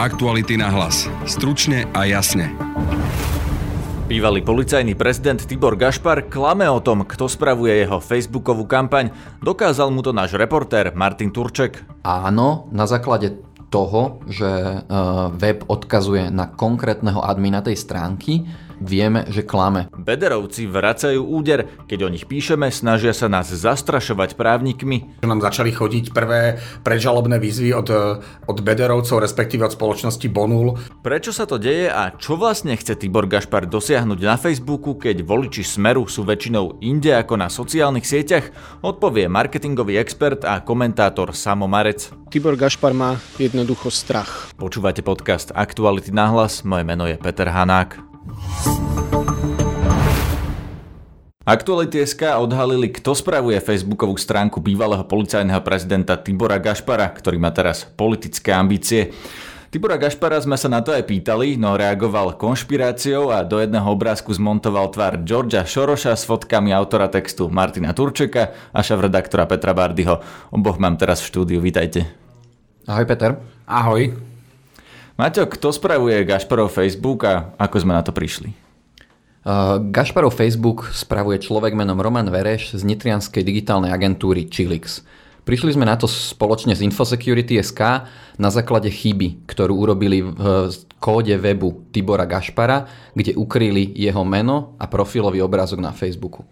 Aktuality na hlas. Stručne a jasne. Bývalý policajný prezident Tibor Gašpar klame o tom, kto spravuje jeho facebookovú kampaň. Dokázal mu to náš reportér Martin Turček. Áno, na základe toho, že e, web odkazuje na konkrétneho admina tej stránky, vieme, že klame. Bederovci vracajú úder, keď o nich píšeme, snažia sa nás zastrašovať právnikmi. Nám začali chodiť prvé predžalobné výzvy od, od Bederovcov, respektíve od spoločnosti Bonul. Prečo sa to deje a čo vlastne chce Tibor Gašpar dosiahnuť na Facebooku, keď voliči Smeru sú väčšinou inde ako na sociálnych sieťach, odpovie marketingový expert a komentátor Samo Marec. Tibor Gašpar má jednoducho strach. Počúvate podcast Aktuality na hlas, moje meno je Peter Hanák. Aktuality.sk odhalili, kto spravuje facebookovú stránku bývalého policajného prezidenta Tibora Gašpara, ktorý má teraz politické ambície. Tibora Gašpara sme sa na to aj pýtali, no reagoval konšpiráciou a do jedného obrázku zmontoval tvár Georgia Šoroša s fotkami autora textu Martina Turčeka a šéf-redaktora Petra Bardyho. Oboch mám teraz v štúdiu, vítajte. Ahoj Peter. Ahoj. Maťo, kto spravuje Gašparov Facebook a ako sme na to prišli? Uh, Gašparov Facebook spravuje človek menom Roman Vereš z nitrianskej digitálnej agentúry Chilix. Prišli sme na to spoločne s Infosecurity SK na základe chyby, ktorú urobili v kóde webu Tibora Gašpara, kde ukryli jeho meno a profilový obrázok na Facebooku.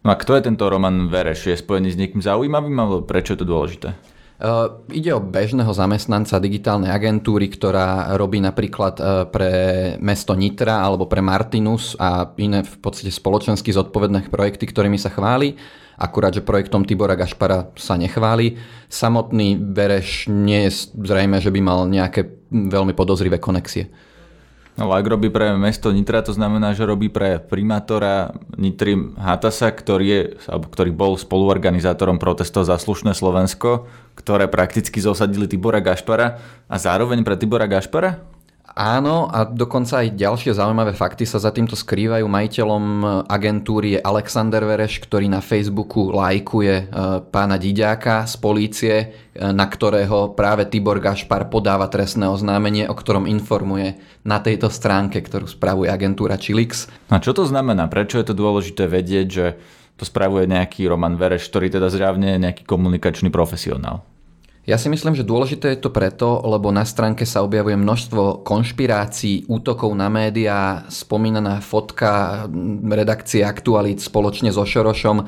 No a kto je tento Roman Vereš? Je spojený s niekým zaujímavým alebo prečo je to dôležité? Uh, ide o bežného zamestnanca digitálnej agentúry, ktorá robí napríklad uh, pre mesto Nitra alebo pre Martinus a iné v podstate spoločensky zodpovedné projekty, ktorými sa chváli. Akurát, že projektom Tibora Gašpara sa nechváli. Samotný Bereš nie je zrejme, že by mal nejaké veľmi podozrivé konexie. No ak robí pre mesto Nitra, to znamená, že robí pre primátora Nitry Hatasa, ktorý, je, alebo ktorý bol spoluorganizátorom protestov za slušné Slovensko, ktoré prakticky zosadili Tibora Gašpara a zároveň pre Tibora Gašpara? Áno, a dokonca aj ďalšie zaujímavé fakty sa za týmto skrývajú. Majiteľom agentúry je Alexander Vereš, ktorý na Facebooku lajkuje e, pána Diďáka z polície, e, na ktorého práve Tibor Gašpar podáva trestné oznámenie, o ktorom informuje na tejto stránke, ktorú spravuje agentúra Chilix. A čo to znamená? Prečo je to dôležité vedieť, že to spravuje nejaký Roman Vereš, ktorý teda zjavne je nejaký komunikačný profesionál? Ja si myslím, že dôležité je to preto, lebo na stránke sa objavuje množstvo konšpirácií, útokov na médiá, spomínaná fotka redakcie Aktualit spoločne so Šorošom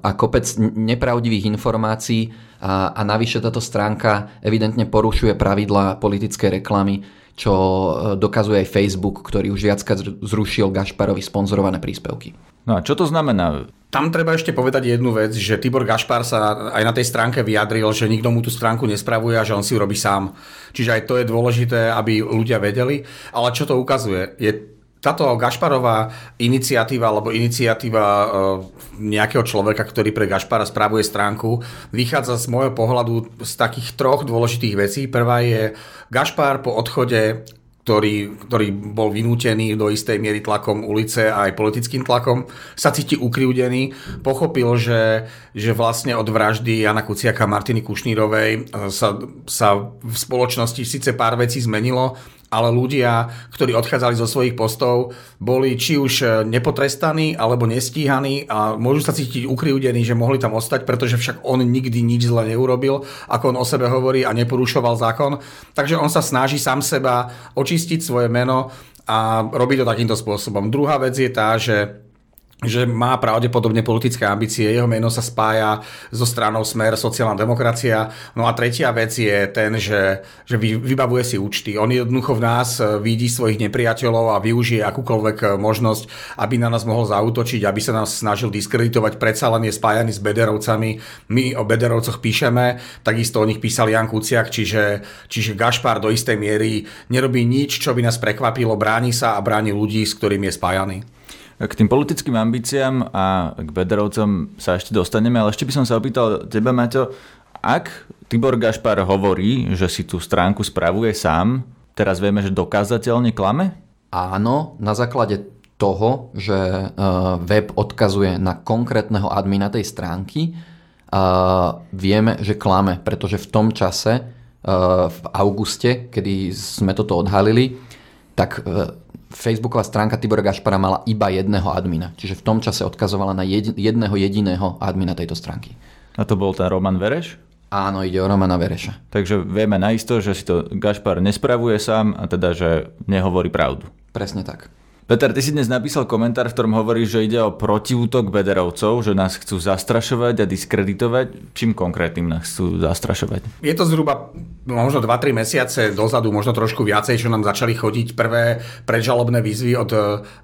a kopec nepravdivých informácií. A, a navyše táto stránka evidentne porušuje pravidlá politickej reklamy, čo e, dokazuje aj Facebook, ktorý už viackrát zrušil Gašparovi sponzorované príspevky. No a čo to znamená? Tam treba ešte povedať jednu vec, že Tibor Gašpar sa aj na tej stránke vyjadril, že nikto mu tú stránku nespravuje a že on si ju robí sám. Čiže aj to je dôležité, aby ľudia vedeli. Ale čo to ukazuje? Je táto Gašparová iniciatíva alebo iniciatíva e, nejakého človeka, ktorý pre Gašpara spravuje stránku, vychádza z môjho pohľadu z takých troch dôležitých vecí. Prvá je Gašpar po odchode ktorý, ktorý bol vynútený do istej miery tlakom ulice a aj politickým tlakom, sa cíti ukriúdený, pochopil, že, že vlastne od vraždy Jana Kuciaka a Martiny Kušnírovej e, sa, sa v spoločnosti síce pár vecí zmenilo, ale ľudia, ktorí odchádzali zo svojich postov, boli či už e, nepotrestaní alebo nestíhaní a môžu sa cítiť ukriúdení, že mohli tam ostať, pretože však on nikdy nič zle neurobil, ako on o sebe hovorí a neporušoval zákon. Takže on sa snaží sám seba očistiť svoje meno a robí to takýmto spôsobom. Druhá vec je tá, že že má pravdepodobne politické ambície, jeho meno sa spája so stranou Smer, sociálna demokracia. No a tretia vec je ten, že, že vybavuje si účty. On jednoducho v nás vidí svojich nepriateľov a využije akúkoľvek možnosť, aby na nás mohol zautočiť, aby sa nás snažil diskreditovať. Predsa len je spájaný s Bederovcami. My o Bederovcoch píšeme, takisto o nich písal Jan Kuciak, čiže, čiže Gašpar do istej miery nerobí nič, čo by nás prekvapilo, bráni sa a bráni ľudí, s ktorými je spájaný. K tým politickým ambíciám a k Bederovcom sa ešte dostaneme, ale ešte by som sa opýtal teba, Maťo, ak Tibor Gašpar hovorí, že si tú stránku spravuje sám, teraz vieme, že dokázateľne klame? Áno, na základe toho, že e, web odkazuje na konkrétneho admina tej stránky, vieme, že klame, pretože v tom čase v auguste, kedy sme toto odhalili, tak e, Facebooková stránka Tibora Gašpara mala iba jedného admina. Čiže v tom čase odkazovala na jedného jediného admina tejto stránky. A to bol ten Roman Vereš? Áno, ide o Romana Vereša. Takže vieme naisto, že si to Gašpar nespravuje sám a teda, že nehovorí pravdu. Presne tak. Peter, ty si dnes napísal komentár, v ktorom hovoríš, že ide o protiútok Bederovcov, že nás chcú zastrašovať a diskreditovať. Čím konkrétnym nás chcú zastrašovať? Je to zhruba možno 2-3 mesiace dozadu, možno trošku viacej, čo nám začali chodiť prvé predžalobné výzvy od,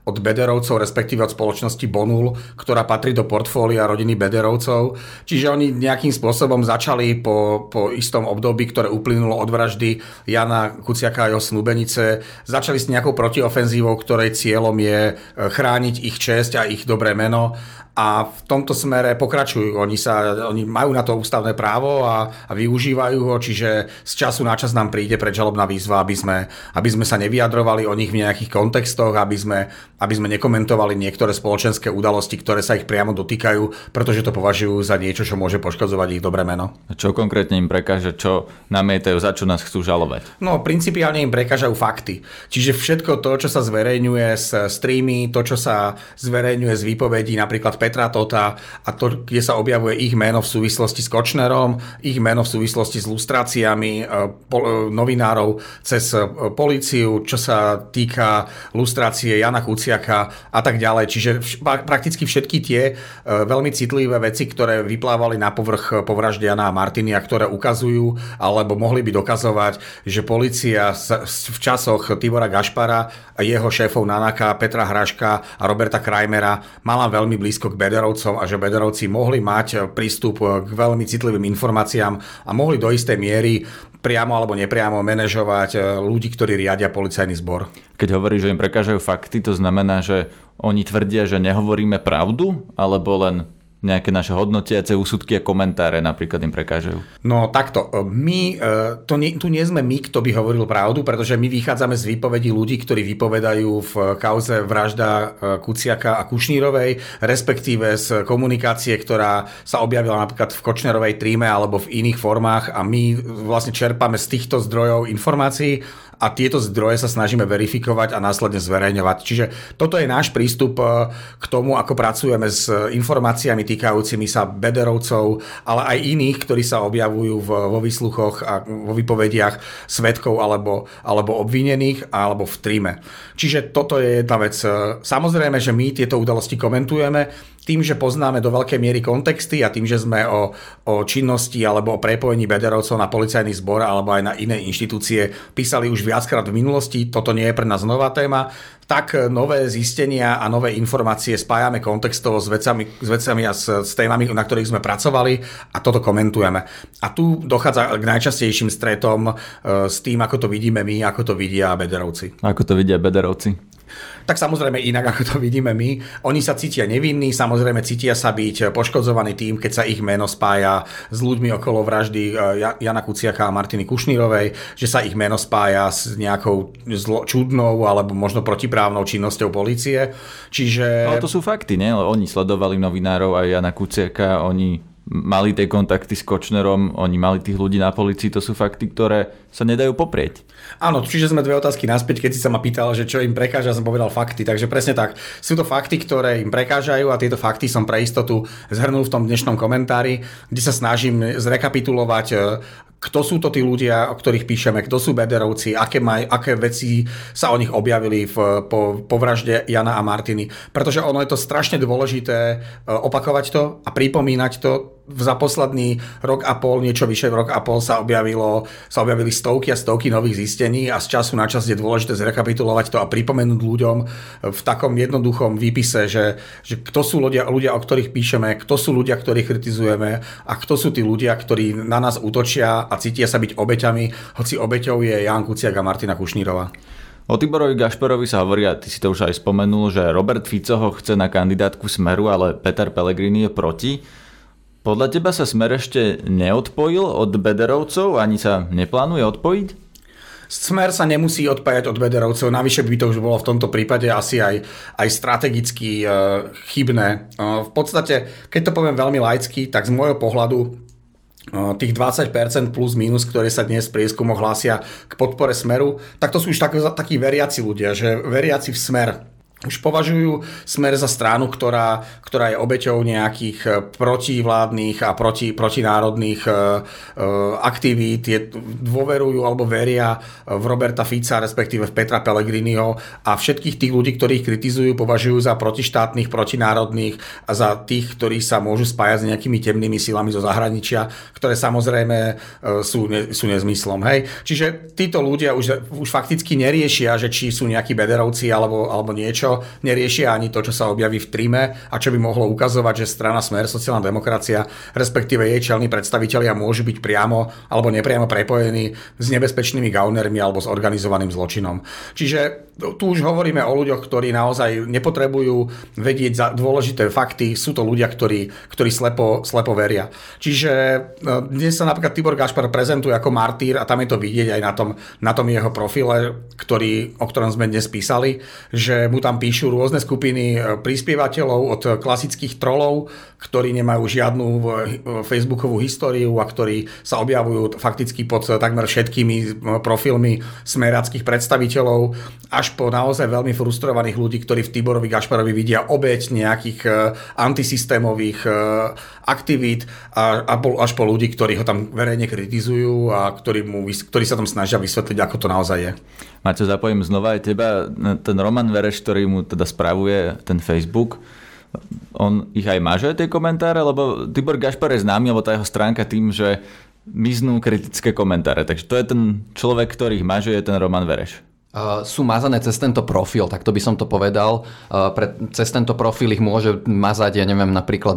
od Bederovcov, respektíve od spoločnosti Bonul, ktorá patrí do portfólia rodiny Bederovcov. Čiže oni nejakým spôsobom začali po, po istom období, ktoré uplynulo od vraždy Jana Kuciaka a jeho snúbenice, začali s nejakou protiofenzívou, ktorej cieľom je e, chrániť ich česť a ich dobré meno a v tomto smere pokračujú. Oni, sa, oni majú na to ústavné právo a, a využívajú ho, čiže z času na čas nám príde predžalobná výzva, aby sme, aby sme sa nevyjadrovali o nich v nejakých kontextoch, aby sme, aby sme nekomentovali niektoré spoločenské udalosti, ktoré sa ich priamo dotýkajú, pretože to považujú za niečo, čo môže poškodzovať ich dobré meno. Čo konkrétne im prekáže, čo namietajú, za čo nás chcú žalovať? No, principiálne im prekážajú fakty. Čiže všetko to, čo sa zverejňuje z streamy, to, čo sa zverejňuje z výpovedí napríklad Petra Tota a to, kde sa objavuje ich meno v súvislosti s Kočnerom, ich meno v súvislosti s lustráciami e, e, novinárov cez políciu, čo sa týka lustrácie Jana Kuciaka a tak ďalej. Čiže prakticky všetky tie veľmi citlivé veci, ktoré vyplávali na povrch po vražde Jana a Martiny a ktoré ukazujú alebo mohli by dokazovať, že policia v časoch Tibora Gašpara a jeho šéfov Nanaka, Petra Hraška a Roberta Krajmera mala veľmi blízko k Bederovcom a že Bederovci mohli mať prístup k veľmi citlivým informáciám a mohli do istej miery priamo alebo nepriamo manažovať eh, ľudí, ktorí riadia policajný zbor. Keď hovorí, že im prekážajú fakty, to znamená, že oni tvrdia, že nehovoríme pravdu, alebo len nejaké naše hodnotiace úsudky a komentáre napríklad im prekážajú? No takto, my, e, to nie, tu nie sme my, kto by hovoril pravdu, pretože my vychádzame z výpovedí ľudí, ktorí vypovedajú v kauze vražda e, Kuciaka a Kušnírovej, respektíve z komunikácie, ktorá sa objavila napríklad v Kočnerovej tríme alebo v iných formách a my vlastne čerpame z týchto zdrojov informácií a tieto zdroje sa snažíme verifikovať a následne zverejňovať. Čiže toto je náš prístup e, k tomu, ako pracujeme s informáciami týkajúcimi sa bederovcov, ale aj iných, ktorí sa objavujú vo výsluchoch a vo vypovediach svetkov alebo, alebo obvinených alebo v tríme. Čiže toto je jedna vec. Samozrejme, že my tieto udalosti komentujeme, tým, že poznáme do veľkej miery kontexty a tým, že sme o, o činnosti alebo o prepojení Bederovcov na policajný zbor alebo aj na iné inštitúcie písali už viackrát v minulosti, toto nie je pre nás nová téma, tak nové zistenia a nové informácie spájame kontextovo s vecami, s vecami a s, s témami, na ktorých sme pracovali a toto komentujeme. A tu dochádza k najčastejším stretom e, s tým, ako to vidíme my, ako to vidia Bederovci. Ako to vidia Bederovci? Tak samozrejme inak, ako to vidíme my. Oni sa cítia nevinní, samozrejme cítia sa byť poškodzovaní tým, keď sa ich meno spája s ľuďmi okolo vraždy eh, Jana Kuciaka a Martiny Kušnírovej, že sa ich meno spája s nejakou zlo, čudnou alebo možno protiprávnou činnosťou policie. Čiže... Ale to sú fakty, nie? Oni sledovali novinárov aj Jana Kuciaka, oni mali tie kontakty s Kočnerom, oni mali tých ľudí na policii, to sú fakty, ktoré sa nedajú poprieť. Áno, čiže sme dve otázky naspäť, keď si sa ma pýtal, že čo im prekáža, som povedal fakty, takže presne tak. Sú to fakty, ktoré im prekážajú a tieto fakty som pre istotu zhrnul v tom dnešnom komentári, kde sa snažím zrekapitulovať kto sú to tí ľudia, o ktorých píšeme, kto sú Bederovci, aké, maj, aké veci sa o nich objavili v, po, po vražde Jana a Martiny. Pretože ono je to strašne dôležité e, opakovať to a pripomínať to. Za posledný rok a pol, niečo vyše rok a pol sa, objavilo, sa objavili stovky a stovky nových zistení a z času na čas je dôležité zrekapitulovať to a pripomenúť ľuďom v takom jednoduchom výpise, že, že kto sú ľudia, ľudia, o ktorých píšeme, kto sú ľudia, ktorých kritizujeme a kto sú tí ľudia, ktorí na nás útočia a cítia sa byť obeťami, hoci obeťou je Jan Kuciak a Martina Kušnírova. O Tiborovi Gašperovi sa hovorí, a ty si to už aj spomenul, že Robert Fico ho chce na kandidátku Smeru, ale Peter Pellegrini je proti. Podľa teba sa Smer ešte neodpojil od Bederovcov, ani sa neplánuje odpojiť? Smer sa nemusí odpájať od Bederovcov, navyše by to už bolo v tomto prípade asi aj, aj strategicky e, chybné. E, v podstate, keď to poviem veľmi laicky, tak z môjho pohľadu tých 20% plus minus, ktoré sa dnes v prieskumoch hlásia k podpore Smeru, tak to sú už tak, takí veriaci ľudia, že veriaci v Smer už považujú smer za stranu, ktorá, ktorá je obeťou nejakých eh, protivládnych a proti, protinárodných e, aktivít, je, dôverujú alebo veria v Roberta Fica, respektíve v Petra Pellegriniho a všetkých tých ľudí, ktorých kritizujú, považujú za protištátnych, protinárodných a za tých, ktorí sa môžu spájať s nejakými temnými silami zo zahraničia, ktoré samozrejme sú, ne, sú nezmyslom. Hej? Čiže títo ľudia už, už fakticky neriešia, že či sú nejakí bederovci alebo, alebo niečo, čo neriešia ani to, čo sa objaví v tríme a čo by mohlo ukazovať, že strana Smer, sociálna demokracia, respektíve jej čelní predstavitelia môžu byť priamo alebo nepriamo prepojení s nebezpečnými gaunermi alebo s organizovaným zločinom. Čiže tu už hovoríme o ľuďoch, ktorí naozaj nepotrebujú vedieť za dôležité fakty, sú to ľudia, ktorí, ktorí slepo, slepo veria. Čiže no, dnes sa napríklad Tibor Gašpar prezentuje ako martýr a tam je to vidieť aj na tom, na tom jeho profile, ktorý, o ktorom sme dnes písali, že mu tam píšu rôzne skupiny e, prispievateľov od klasických trolov, ktorí nemajú žiadnu e, facebookovú históriu a ktorí sa objavujú fakticky pod takmer všetkými profilmi smerackých predstaviteľov, až po naozaj veľmi frustrovaných ľudí, ktorí v Tiborovi Gašparovi vidia obeď nejakých antisystémových aktivít a, a až po ľudí, ktorí ho tam verejne kritizujú a ktorí, mu, ktorí sa tam snažia vysvetliť, ako to naozaj je. Maťo, zapojím znova aj teba. Ten Roman Vereš, ktorý mu teda spravuje ten Facebook, on ich aj maže, tie komentáre? Lebo Tibor Gašpar je známy, alebo tá jeho stránka tým, že miznú kritické komentáre. Takže to je ten človek, ktorý ich maže, je ten Roman Vereš sú mazané cez tento profil, tak to by som to povedal. Pre, cez tento profil ich môže mazať, ja neviem, napríklad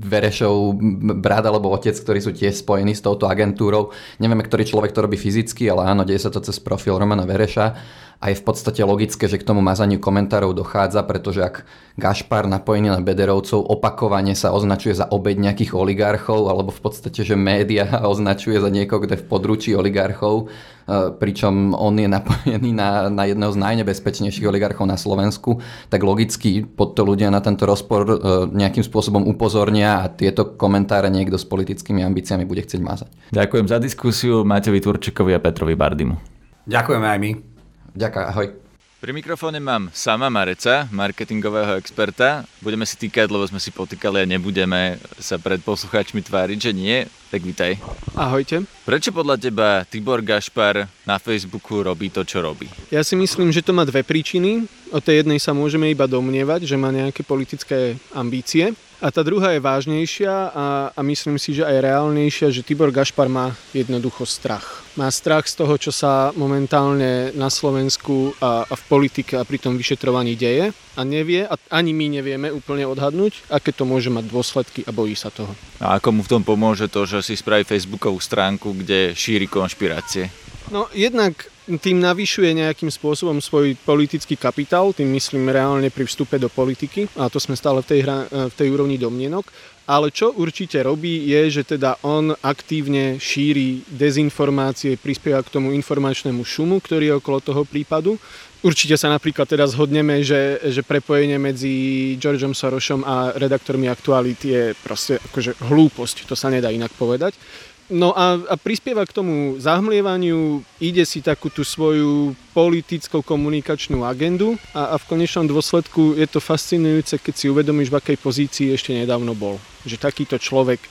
Verešov brat alebo otec, ktorí sú tiež spojení s touto agentúrou. Nevieme, ktorý človek to robí fyzicky, ale áno, deje sa to cez profil Romana Vereša a je v podstate logické, že k tomu mazaniu komentárov dochádza, pretože ak Gašpar napojený na Bederovcov opakovane sa označuje za obeď nejakých oligarchov, alebo v podstate, že média označuje za niekoho, kde v područí oligarchov, e, pričom on je napojený na, na jedného z najnebezpečnejších oligarchov na Slovensku, tak logicky pod to ľudia na tento rozpor e, nejakým spôsobom upozornia a tieto komentáre niekto s politickými ambíciami bude chcieť mazať. Ďakujem za diskusiu Matevi Turčekovi a Petrovi Bardimu. Ďakujeme aj my. Ďakujem, ahoj. Pri mikrofóne mám sama Mareca, marketingového experta. Budeme si týkať, lebo sme si potýkali a nebudeme sa pred poslucháčmi tváriť, že nie. Tak vítaj. Ahojte. Prečo podľa teba Tibor Gašpar na Facebooku robí to, čo robí? Ja si myslím, že to má dve príčiny. O tej jednej sa môžeme iba domnievať, že má nejaké politické ambície. A tá druhá je vážnejšia a, a myslím si, že aj reálnejšia, že Tibor Gašpar má jednoducho strach. Má strach z toho, čo sa momentálne na Slovensku a, a v politike a pri tom vyšetrovaní deje a nevie, a ani my nevieme úplne odhadnúť, aké to môže mať dôsledky a bojí sa toho. A ako mu v tom pomôže to, že si spraví facebookovú stránku, kde šíri konšpirácie? No jednak tým navyšuje nejakým spôsobom svoj politický kapitál, tým myslím reálne pri vstupe do politiky, a to sme stále v tej, hra, v tej úrovni domnienok. Ale čo určite robí, je, že teda on aktívne šíri dezinformácie, prispieva k tomu informačnému šumu, ktorý je okolo toho prípadu. Určite sa napríklad teda zhodneme, že, že prepojenie medzi Georgeom Sorosom a redaktormi aktuality je proste akože hlúposť, to sa nedá inak povedať. No a, a prispieva k tomu zahmlievaniu, ide si takú tú svoju politicko-komunikačnú agendu a, a v konečnom dôsledku je to fascinujúce, keď si uvedomíš, v akej pozícii ešte nedávno bol. Že takýto človek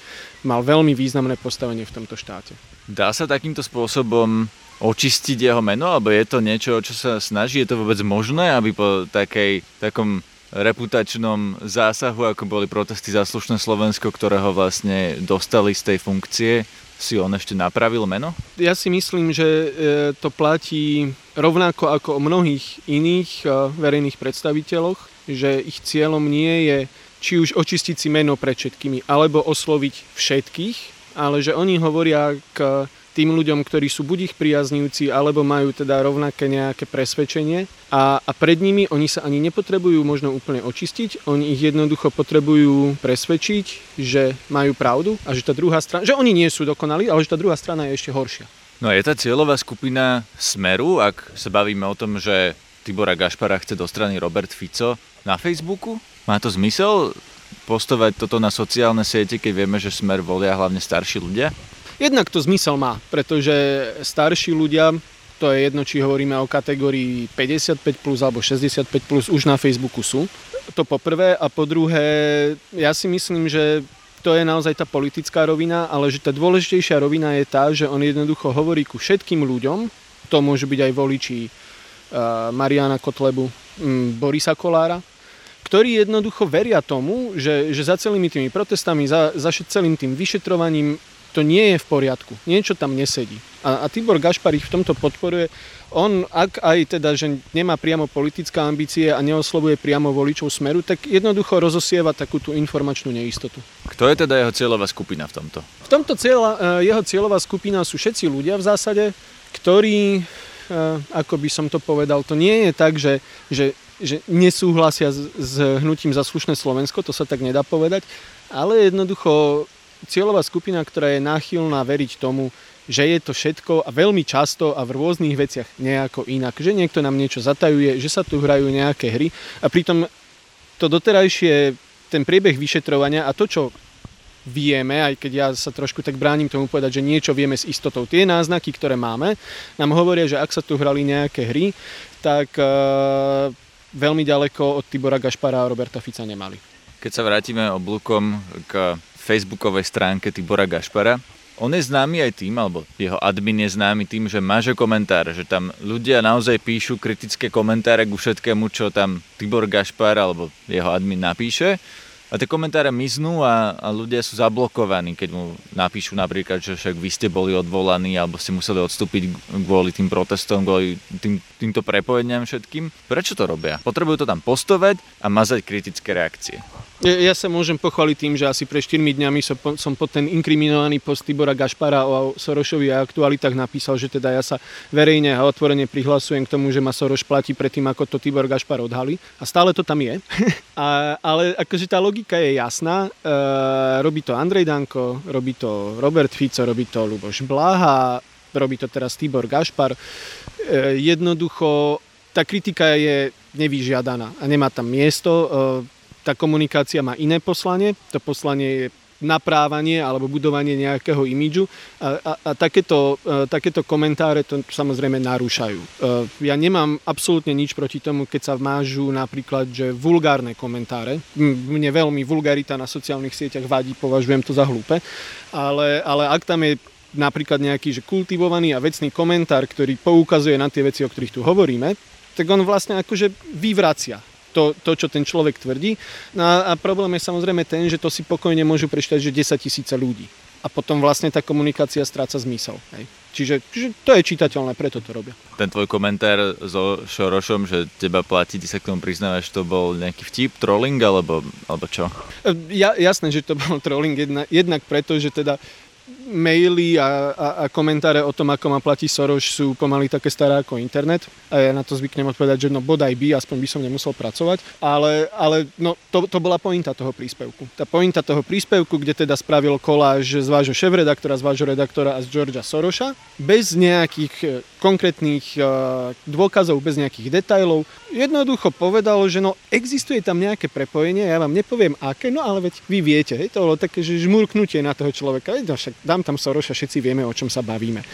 mal veľmi významné postavenie v tomto štáte. Dá sa takýmto spôsobom očistiť jeho meno, alebo je to niečo, čo sa snaží? Je to vôbec možné, aby po takej, takom reputačnom zásahu, ako boli protesty za slušné Slovensko, ktorého vlastne dostali z tej funkcie, si on ešte napravil meno? Ja si myslím, že e, to platí rovnako ako o mnohých iných e, verejných predstaviteľoch, že ich cieľom nie je či už očistiť si meno pred všetkými, alebo osloviť všetkých, ale že oni hovoria k tým ľuďom, ktorí sú buď ich priaznivci, alebo majú teda rovnaké nejaké presvedčenie a, a pred nimi oni sa ani nepotrebujú možno úplne očistiť, oni ich jednoducho potrebujú presvedčiť, že majú pravdu a že tá druhá strana, že oni nie sú dokonali, ale že tá druhá strana je ešte horšia. No je tá cieľová skupina Smeru, ak sa bavíme o tom, že Tibora Gašpara chce do strany Robert Fico na Facebooku? Má to zmysel postovať toto na sociálne siete, keď vieme, že Smer volia hlavne starší ľudia? Jednak to zmysel má, pretože starší ľudia, to je jedno, či hovoríme o kategórii 55 plus alebo 65 plus, už na Facebooku sú. To po prvé. A po druhé, ja si myslím, že to je naozaj tá politická rovina, ale že tá dôležitejšia rovina je tá, že on jednoducho hovorí ku všetkým ľuďom, to môžu byť aj voliči uh, Mariana Kotlebu, Borisa Kolára, ktorí jednoducho veria tomu, že, že za celými tými protestami, za, za celým tým vyšetrovaním to nie je v poriadku. Niečo tam nesedí. A, a Tibor Gašpar ich v tomto podporuje. On, ak aj teda, že nemá priamo politické ambície a neoslovuje priamo voličov smeru, tak jednoducho rozosieva takú tú informačnú neistotu. Kto je teda jeho cieľová skupina v tomto? V tomto cieľa, e, jeho cieľová skupina sú všetci ľudia v zásade, ktorí, e, ako by som to povedal, to nie je tak, že, že, že nesúhlasia s, s hnutím za slušné Slovensko, to sa tak nedá povedať, ale jednoducho cieľová skupina, ktorá je náchylná veriť tomu, že je to všetko a veľmi často a v rôznych veciach nejako inak. Že niekto nám niečo zatajuje, že sa tu hrajú nejaké hry a pritom to doterajšie, ten priebeh vyšetrovania a to, čo vieme, aj keď ja sa trošku tak bránim tomu povedať, že niečo vieme s istotou. Tie náznaky, ktoré máme, nám hovoria, že ak sa tu hrali nejaké hry, tak uh, veľmi ďaleko od Tibora Gašpara a Roberta Fica nemali. Keď sa vrátime oblúkom k facebookovej stránke Tibora Gašpara. On je známy aj tým, alebo jeho admin je známy tým, že máže komentáre, že tam ľudia naozaj píšu kritické komentáre ku všetkému, čo tam Tibor Gašpar alebo jeho admin napíše. A tie komentáre miznú a, a ľudia sú zablokovaní, keď mu napíšu napríklad, že však vy ste boli odvolaní alebo ste museli odstúpiť kvôli tým protestom, kvôli tým, týmto prepojeniam všetkým. Prečo to robia? Potrebujú to tam postovať a mazať kritické reakcie. Ja, sa môžem pochváliť tým, že asi pre 4 dňami som, som pod ten inkriminovaný post Tibora Gašpara o Sorošovi a aktualitách napísal, že teda ja sa verejne a otvorene prihlasujem k tomu, že ma Soroš platí predtým, ako to Tibor Gašpar odhalí. A stále to tam je. a, ale akože tá logika je jasná. E, robí to Andrej Danko, robí to Robert Fico, robí to Luboš Blaha, robí to teraz Tibor Gašpar. E, jednoducho tá kritika je nevyžiadaná a nemá tam miesto. E, tá komunikácia má iné poslanie. To poslanie je naprávanie alebo budovanie nejakého imidžu a, a, a takéto, e, takéto komentáre to samozrejme narúšajú. E, ja nemám absolútne nič proti tomu, keď sa vmážu napríklad, že vulgárne komentáre. Mne veľmi vulgarita na sociálnych sieťach vadí, považujem to za hlúpe, ale, ale ak tam je napríklad nejaký že kultivovaný a vecný komentár, ktorý poukazuje na tie veci, o ktorých tu hovoríme, tak on vlastne akože vyvracia to, to, čo ten človek tvrdí. No a, a problém je samozrejme ten, že to si pokojne môžu prečítať, že 10 tisíce ľudí. A potom vlastne tá komunikácia stráca zmysel. Hej. Čiže, čiže to je čitateľné, preto to robia. Ten tvoj komentár so Šorošom, že teba platí, ty sa k tomu priznávaš, to bol nejaký vtip, trolling alebo, alebo čo? E, ja, jasné, že to bol trolling jedna, jednak preto, že teda maily a, a, a komentáre o tom, ako ma platí Soros, sú pomaly také staré ako internet. A ja na to zvyknem odpovedať, že no bodaj by, aspoň by som nemusel pracovať. Ale, ale no, to, to bola pointa toho príspevku. Tá pointa toho príspevku, kde teda spravil koláž z vášho šéf-redaktora, z vášho redaktora a z Georgia Soroša, bez nejakých konkrétnych uh, dôkazov, bez nejakých detajlov. Jednoducho povedal, že no existuje tam nejaké prepojenie, ja vám nepoviem aké, no ale veď vy viete, hej, to bolo také, že žmurknutie na toho človeka, no však dám tam Soroša, všetci vieme, o čom sa bavíme.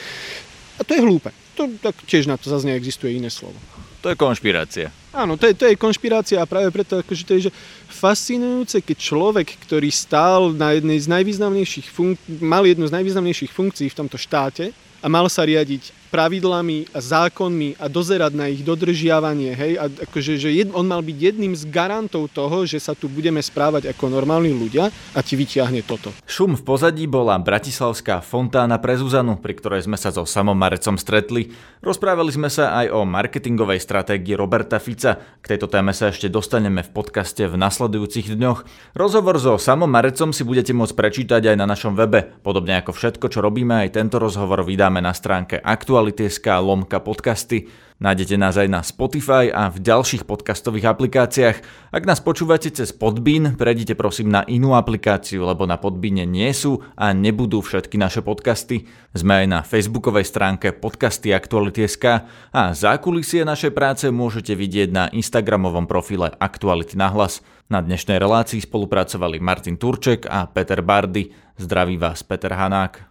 A to je hlúpe. To, tak tiež na to zase neexistuje iné slovo. To je konšpirácia. Áno, to je, to je konšpirácia a práve preto akože to je že fascinujúce, keď človek, ktorý stál na jednej z najvýznamnejších funk- mal jednu z najvýznamnejších funkcií v tomto štáte a mal sa riadiť pravidlami a zákonmi a dozerať na ich dodržiavanie, hej, a akože, že jed, on mal byť jedným z garantov toho, že sa tu budeme správať ako normálni ľudia a ti vyťahne toto. Šum v pozadí bola bratislavská fontána pre Zuzanu, pri ktorej sme sa so samom Marecom stretli. Rozprávali sme sa aj o marketingovej stratégii Roberta Fica. K tejto téme sa ešte dostaneme v podcaste v nasledujúcich dňoch. Rozhovor so samom Marecom si budete môcť prečítať aj na našom webe. Podobne ako všetko, čo robíme, aj tento rozhovor vydáme na stránke aktuálne Aktuality.sk lomka podcasty. Nájdete nás aj na Spotify a v ďalších podcastových aplikáciách. Ak nás počúvate cez Podbean, prejdite prosím na inú aplikáciu, lebo na Podbine nie sú a nebudú všetky naše podcasty. Sme aj na facebookovej stránke podcasty Aktuality.sk a zákulisie našej práce môžete vidieť na instagramovom profile Aktuality na hlas. Na dnešnej relácii spolupracovali Martin Turček a Peter Bardy. Zdraví vás Peter Hanák.